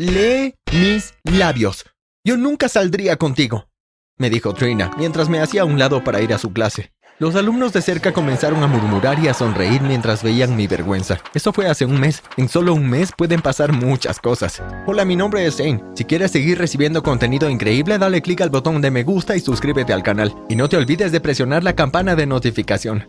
lee mis labios. Yo nunca saldría contigo, me dijo Trina, mientras me hacía a un lado para ir a su clase. Los alumnos de cerca comenzaron a murmurar y a sonreír mientras veían mi vergüenza. Eso fue hace un mes. En solo un mes pueden pasar muchas cosas. Hola, mi nombre es Zane. Si quieres seguir recibiendo contenido increíble, dale clic al botón de me gusta y suscríbete al canal. Y no te olvides de presionar la campana de notificación.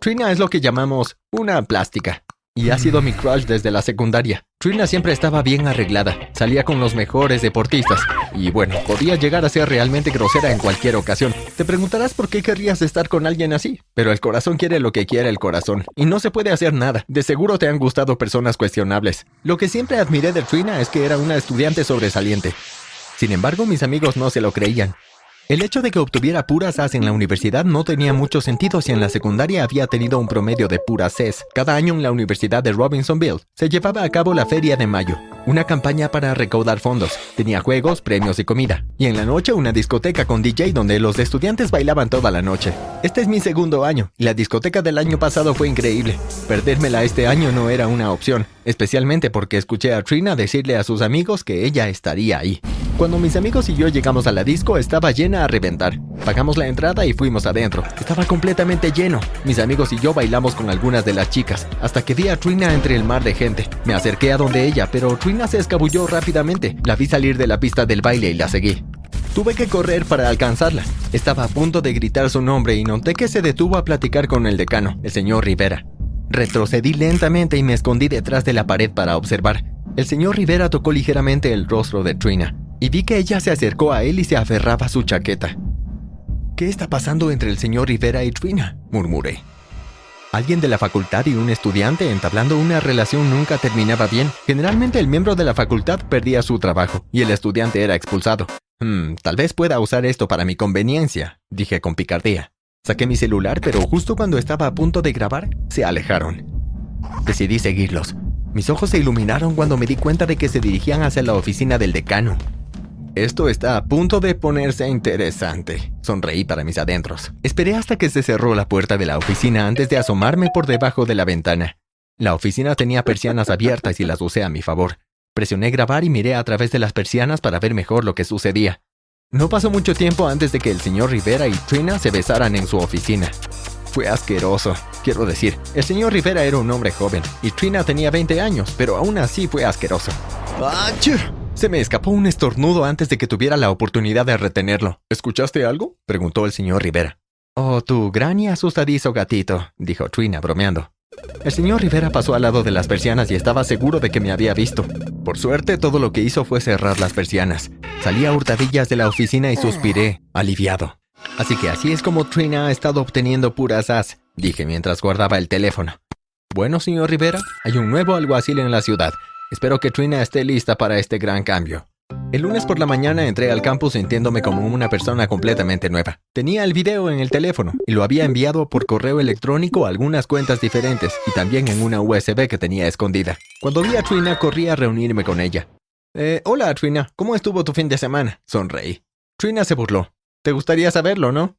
Trina es lo que llamamos una plástica y ha sido mi crush desde la secundaria. Trina siempre estaba bien arreglada, salía con los mejores deportistas y bueno, podía llegar a ser realmente grosera en cualquier ocasión. Te preguntarás por qué querrías estar con alguien así, pero el corazón quiere lo que quiere el corazón y no se puede hacer nada. De seguro te han gustado personas cuestionables. Lo que siempre admiré de Trina es que era una estudiante sobresaliente. Sin embargo, mis amigos no se lo creían. El hecho de que obtuviera puras As en la universidad no tenía mucho sentido si en la secundaria había tenido un promedio de puras Cs. Cada año en la Universidad de Robinsonville se llevaba a cabo la Feria de Mayo, una campaña para recaudar fondos. Tenía juegos, premios y comida. Y en la noche una discoteca con DJ donde los estudiantes bailaban toda la noche. Este es mi segundo año y la discoteca del año pasado fue increíble. Perdérmela este año no era una opción, especialmente porque escuché a Trina decirle a sus amigos que ella estaría ahí. Cuando mis amigos y yo llegamos a la disco estaba llena a reventar. Pagamos la entrada y fuimos adentro. Estaba completamente lleno. Mis amigos y yo bailamos con algunas de las chicas, hasta que vi a Trina entre el mar de gente. Me acerqué a donde ella, pero Trina se escabulló rápidamente. La vi salir de la pista del baile y la seguí. Tuve que correr para alcanzarla. Estaba a punto de gritar su nombre y noté que se detuvo a platicar con el decano, el señor Rivera. Retrocedí lentamente y me escondí detrás de la pared para observar. El señor Rivera tocó ligeramente el rostro de Trina y vi que ella se acercó a él y se aferraba a su chaqueta. ¿Qué está pasando entre el señor Rivera y Trina? murmuré. Alguien de la facultad y un estudiante entablando una relación nunca terminaba bien. Generalmente el miembro de la facultad perdía su trabajo y el estudiante era expulsado. Hmm, tal vez pueda usar esto para mi conveniencia, dije con picardía. Saqué mi celular, pero justo cuando estaba a punto de grabar, se alejaron. Decidí seguirlos. Mis ojos se iluminaron cuando me di cuenta de que se dirigían hacia la oficina del decano. Esto está a punto de ponerse interesante. Sonreí para mis adentros. Esperé hasta que se cerró la puerta de la oficina antes de asomarme por debajo de la ventana. La oficina tenía persianas abiertas y las usé a mi favor. Presioné grabar y miré a través de las persianas para ver mejor lo que sucedía. No pasó mucho tiempo antes de que el señor Rivera y Trina se besaran en su oficina. Fue asqueroso. Quiero decir, el señor Rivera era un hombre joven y Trina tenía 20 años, pero aún así fue asqueroso. ¡Achú! Se me escapó un estornudo antes de que tuviera la oportunidad de retenerlo. ¿Escuchaste algo? preguntó el señor Rivera. Oh, tu gran y asustadizo gatito, dijo Trina bromeando. El señor Rivera pasó al lado de las persianas y estaba seguro de que me había visto. Por suerte, todo lo que hizo fue cerrar las persianas. Salí a hurtadillas de la oficina y suspiré, aliviado. Así que así es como Trina ha estado obteniendo puras as, dije mientras guardaba el teléfono. Bueno, señor Rivera, hay un nuevo alguacil en la ciudad. Espero que Trina esté lista para este gran cambio. El lunes por la mañana entré al campus sintiéndome como una persona completamente nueva. Tenía el video en el teléfono y lo había enviado por correo electrónico a algunas cuentas diferentes y también en una USB que tenía escondida. Cuando vi a Trina corrí a reunirme con ella. Eh, hola Trina, ¿cómo estuvo tu fin de semana? Sonreí. Trina se burló. Te gustaría saberlo, ¿no?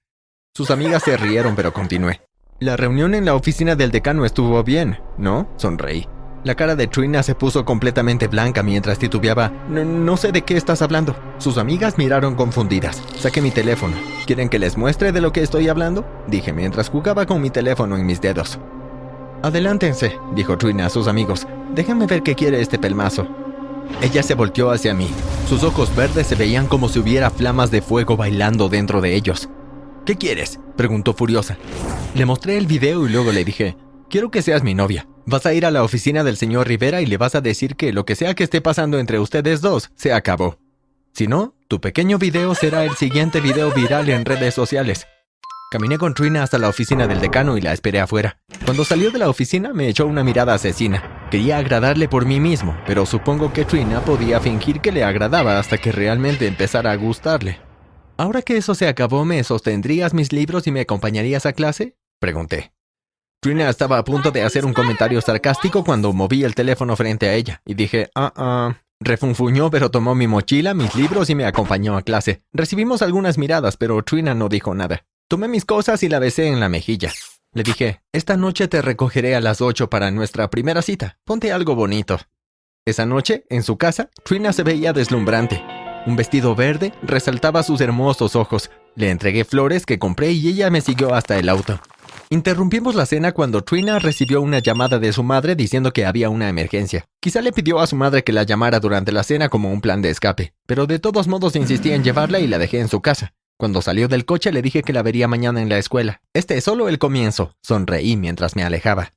Sus amigas se rieron pero continué. La reunión en la oficina del decano estuvo bien, ¿no? Sonreí. La cara de Trina se puso completamente blanca mientras titubeaba. No, sé de qué estás hablando. Sus amigas miraron confundidas. Saqué mi teléfono. ¿Quieren que les muestre de lo que estoy hablando? Dije mientras jugaba con mi teléfono en mis dedos. Adelántense, dijo Trina a sus amigos. Déjenme ver qué quiere este pelmazo. Ella se volteó hacia mí. Sus ojos verdes se veían como si hubiera flamas de fuego bailando dentro de ellos. ¿Qué quieres? preguntó furiosa. Le mostré el video y luego le dije, quiero que seas mi novia. Vas a ir a la oficina del señor Rivera y le vas a decir que lo que sea que esté pasando entre ustedes dos se acabó. Si no, tu pequeño video será el siguiente video viral en redes sociales. Caminé con Trina hasta la oficina del decano y la esperé afuera. Cuando salió de la oficina me echó una mirada asesina. Quería agradarle por mí mismo, pero supongo que Trina podía fingir que le agradaba hasta que realmente empezara a gustarle. Ahora que eso se acabó, ¿me sostendrías mis libros y me acompañarías a clase? Pregunté. Trina estaba a punto de hacer un comentario sarcástico cuando moví el teléfono frente a ella y dije, ah, ah. Refunfuñó, pero tomó mi mochila, mis libros y me acompañó a clase. Recibimos algunas miradas, pero Trina no dijo nada. Tomé mis cosas y la besé en la mejilla. Le dije, esta noche te recogeré a las ocho para nuestra primera cita. Ponte algo bonito. Esa noche, en su casa, Trina se veía deslumbrante. Un vestido verde resaltaba sus hermosos ojos. Le entregué flores que compré y ella me siguió hasta el auto. Interrumpimos la cena cuando Trina recibió una llamada de su madre diciendo que había una emergencia. Quizá le pidió a su madre que la llamara durante la cena como un plan de escape, pero de todos modos insistí en llevarla y la dejé en su casa. Cuando salió del coche le dije que la vería mañana en la escuela. Este es solo el comienzo. Sonreí mientras me alejaba.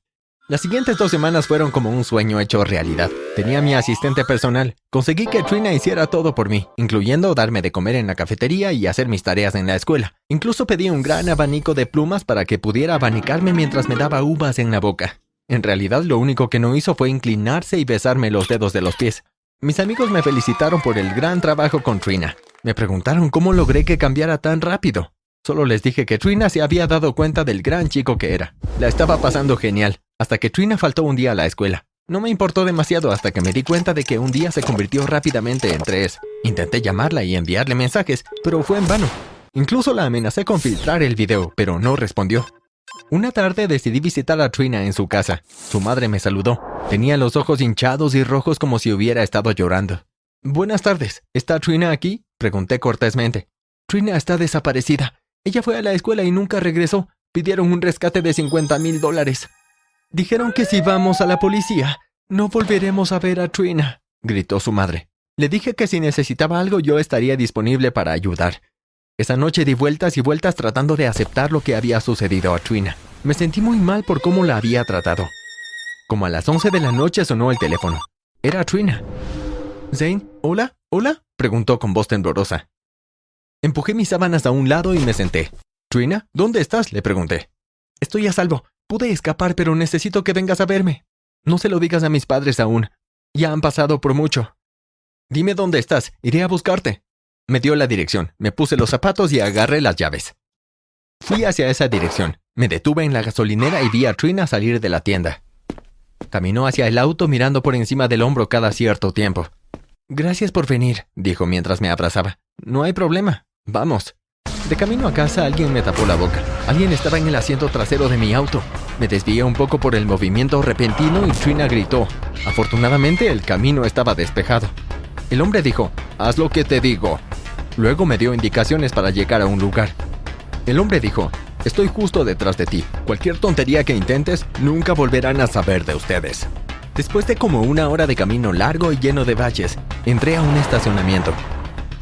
Las siguientes dos semanas fueron como un sueño hecho realidad. Tenía mi asistente personal. Conseguí que Trina hiciera todo por mí, incluyendo darme de comer en la cafetería y hacer mis tareas en la escuela. Incluso pedí un gran abanico de plumas para que pudiera abanicarme mientras me daba uvas en la boca. En realidad lo único que no hizo fue inclinarse y besarme los dedos de los pies. Mis amigos me felicitaron por el gran trabajo con Trina. Me preguntaron cómo logré que cambiara tan rápido. Solo les dije que Trina se había dado cuenta del gran chico que era. La estaba pasando genial, hasta que Trina faltó un día a la escuela. No me importó demasiado hasta que me di cuenta de que un día se convirtió rápidamente en tres. Intenté llamarla y enviarle mensajes, pero fue en vano. Incluso la amenacé con filtrar el video, pero no respondió. Una tarde decidí visitar a Trina en su casa. Su madre me saludó. Tenía los ojos hinchados y rojos como si hubiera estado llorando. Buenas tardes. ¿Está Trina aquí? Pregunté cortésmente. Trina está desaparecida. Ella fue a la escuela y nunca regresó. Pidieron un rescate de 50 mil dólares. Dijeron que si vamos a la policía, no volveremos a ver a Trina, gritó su madre. Le dije que si necesitaba algo yo estaría disponible para ayudar. Esa noche di vueltas y vueltas tratando de aceptar lo que había sucedido a Trina. Me sentí muy mal por cómo la había tratado. Como a las 11 de la noche sonó el teléfono. Era Trina. Zane, ¿hola? ¿Hola? preguntó con voz temblorosa. Empujé mis sábanas a un lado y me senté. Trina, ¿dónde estás? le pregunté. Estoy a salvo. Pude escapar, pero necesito que vengas a verme. No se lo digas a mis padres aún. Ya han pasado por mucho. Dime dónde estás. Iré a buscarte. Me dio la dirección, me puse los zapatos y agarré las llaves. Fui hacia esa dirección. Me detuve en la gasolinera y vi a Trina salir de la tienda. Caminó hacia el auto mirando por encima del hombro cada cierto tiempo. Gracias por venir, dijo mientras me abrazaba. No hay problema. Vamos. De camino a casa alguien me tapó la boca. Alguien estaba en el asiento trasero de mi auto. Me desvié un poco por el movimiento repentino y Trina gritó. Afortunadamente el camino estaba despejado. El hombre dijo, haz lo que te digo. Luego me dio indicaciones para llegar a un lugar. El hombre dijo, estoy justo detrás de ti. Cualquier tontería que intentes, nunca volverán a saber de ustedes. Después de como una hora de camino largo y lleno de valles, entré a un estacionamiento.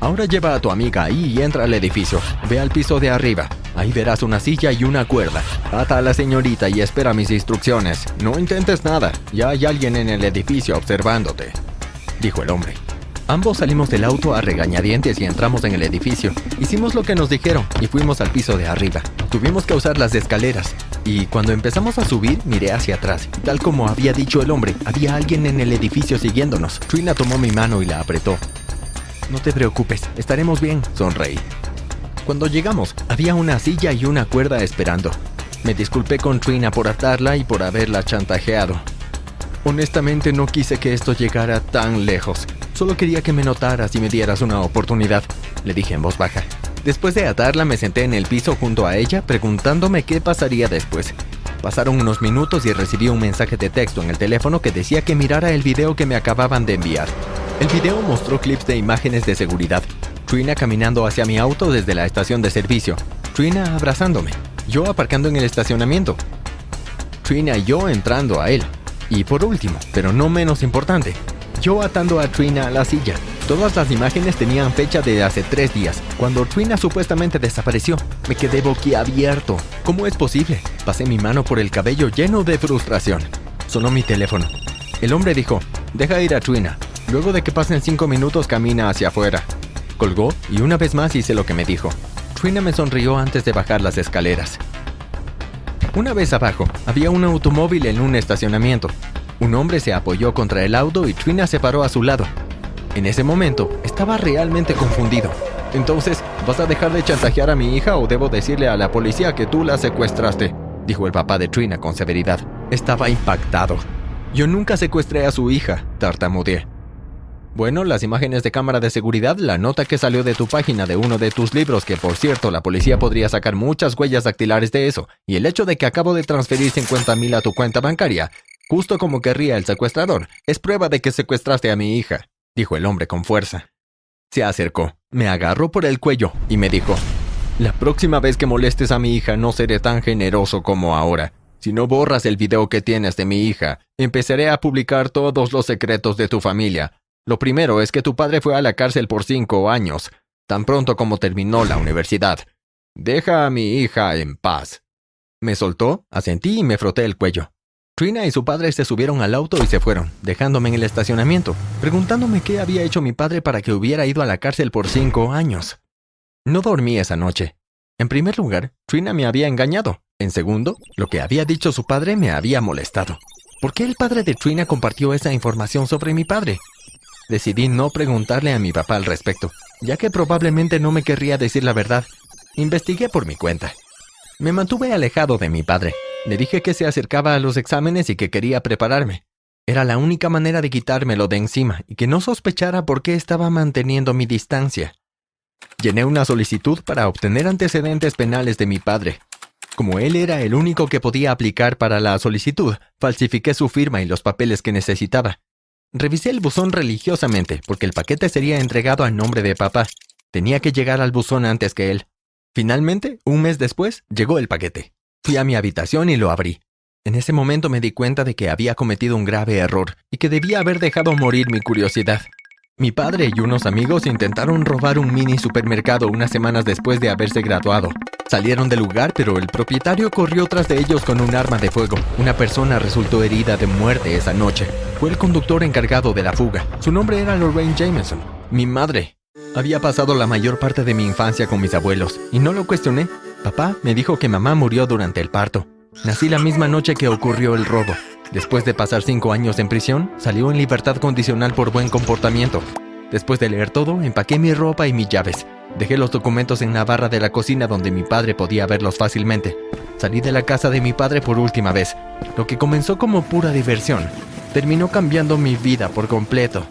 Ahora lleva a tu amiga ahí y entra al edificio. Ve al piso de arriba. Ahí verás una silla y una cuerda. Ata a la señorita y espera mis instrucciones. No intentes nada. Ya hay alguien en el edificio observándote. Dijo el hombre. Ambos salimos del auto a regañadientes y entramos en el edificio. Hicimos lo que nos dijeron y fuimos al piso de arriba. Tuvimos que usar las escaleras. Y cuando empezamos a subir, miré hacia atrás. Tal como había dicho el hombre, había alguien en el edificio siguiéndonos. Trina tomó mi mano y la apretó. No te preocupes, estaremos bien, sonreí. Cuando llegamos, había una silla y una cuerda esperando. Me disculpé con Trina por atarla y por haberla chantajeado. Honestamente no quise que esto llegara tan lejos. Solo quería que me notaras y me dieras una oportunidad, le dije en voz baja. Después de atarla me senté en el piso junto a ella preguntándome qué pasaría después. Pasaron unos minutos y recibí un mensaje de texto en el teléfono que decía que mirara el video que me acababan de enviar. El video mostró clips de imágenes de seguridad. Trina caminando hacia mi auto desde la estación de servicio. Trina abrazándome. Yo aparcando en el estacionamiento. Trina y yo entrando a él. Y por último, pero no menos importante, yo atando a Trina a la silla. Todas las imágenes tenían fecha de hace tres días, cuando Trina supuestamente desapareció. Me quedé boquiabierto. ¿Cómo es posible? Pasé mi mano por el cabello lleno de frustración. Sonó mi teléfono. El hombre dijo, deja ir a Trina. Luego de que pasen cinco minutos camina hacia afuera. Colgó y una vez más hice lo que me dijo. Trina me sonrió antes de bajar las escaleras. Una vez abajo, había un automóvil en un estacionamiento. Un hombre se apoyó contra el auto y Trina se paró a su lado. En ese momento, estaba realmente confundido. Entonces, ¿vas a dejar de chantajear a mi hija o debo decirle a la policía que tú la secuestraste? Dijo el papá de Trina con severidad. Estaba impactado. Yo nunca secuestré a su hija, tartamudeé. Bueno, las imágenes de cámara de seguridad, la nota que salió de tu página de uno de tus libros, que por cierto la policía podría sacar muchas huellas dactilares de eso, y el hecho de que acabo de transferir 50 mil a tu cuenta bancaria, Justo como querría el secuestrador. Es prueba de que secuestraste a mi hija, dijo el hombre con fuerza. Se acercó, me agarró por el cuello y me dijo, La próxima vez que molestes a mi hija no seré tan generoso como ahora. Si no borras el video que tienes de mi hija, empezaré a publicar todos los secretos de tu familia. Lo primero es que tu padre fue a la cárcel por cinco años, tan pronto como terminó la universidad. Deja a mi hija en paz. Me soltó, asentí y me froté el cuello. Trina y su padre se subieron al auto y se fueron, dejándome en el estacionamiento, preguntándome qué había hecho mi padre para que hubiera ido a la cárcel por cinco años. No dormí esa noche. En primer lugar, Trina me había engañado. En segundo, lo que había dicho su padre me había molestado. ¿Por qué el padre de Trina compartió esa información sobre mi padre? Decidí no preguntarle a mi papá al respecto, ya que probablemente no me querría decir la verdad. Investigué por mi cuenta. Me mantuve alejado de mi padre, le dije que se acercaba a los exámenes y que quería prepararme. Era la única manera de quitármelo de encima y que no sospechara por qué estaba manteniendo mi distancia. Llené una solicitud para obtener antecedentes penales de mi padre. Como él era el único que podía aplicar para la solicitud, falsifiqué su firma y los papeles que necesitaba. Revisé el buzón religiosamente porque el paquete sería entregado a nombre de papá. Tenía que llegar al buzón antes que él. Finalmente, un mes después, llegó el paquete. Fui a mi habitación y lo abrí. En ese momento me di cuenta de que había cometido un grave error y que debía haber dejado morir mi curiosidad. Mi padre y unos amigos intentaron robar un mini supermercado unas semanas después de haberse graduado. Salieron del lugar, pero el propietario corrió tras de ellos con un arma de fuego. Una persona resultó herida de muerte esa noche. Fue el conductor encargado de la fuga. Su nombre era Lorraine Jameson. Mi madre. Había pasado la mayor parte de mi infancia con mis abuelos, y no lo cuestioné. Papá me dijo que mamá murió durante el parto. Nací la misma noche que ocurrió el robo. Después de pasar cinco años en prisión, salió en libertad condicional por buen comportamiento. Después de leer todo, empaqué mi ropa y mis llaves. Dejé los documentos en la barra de la cocina donde mi padre podía verlos fácilmente. Salí de la casa de mi padre por última vez. Lo que comenzó como pura diversión, terminó cambiando mi vida por completo.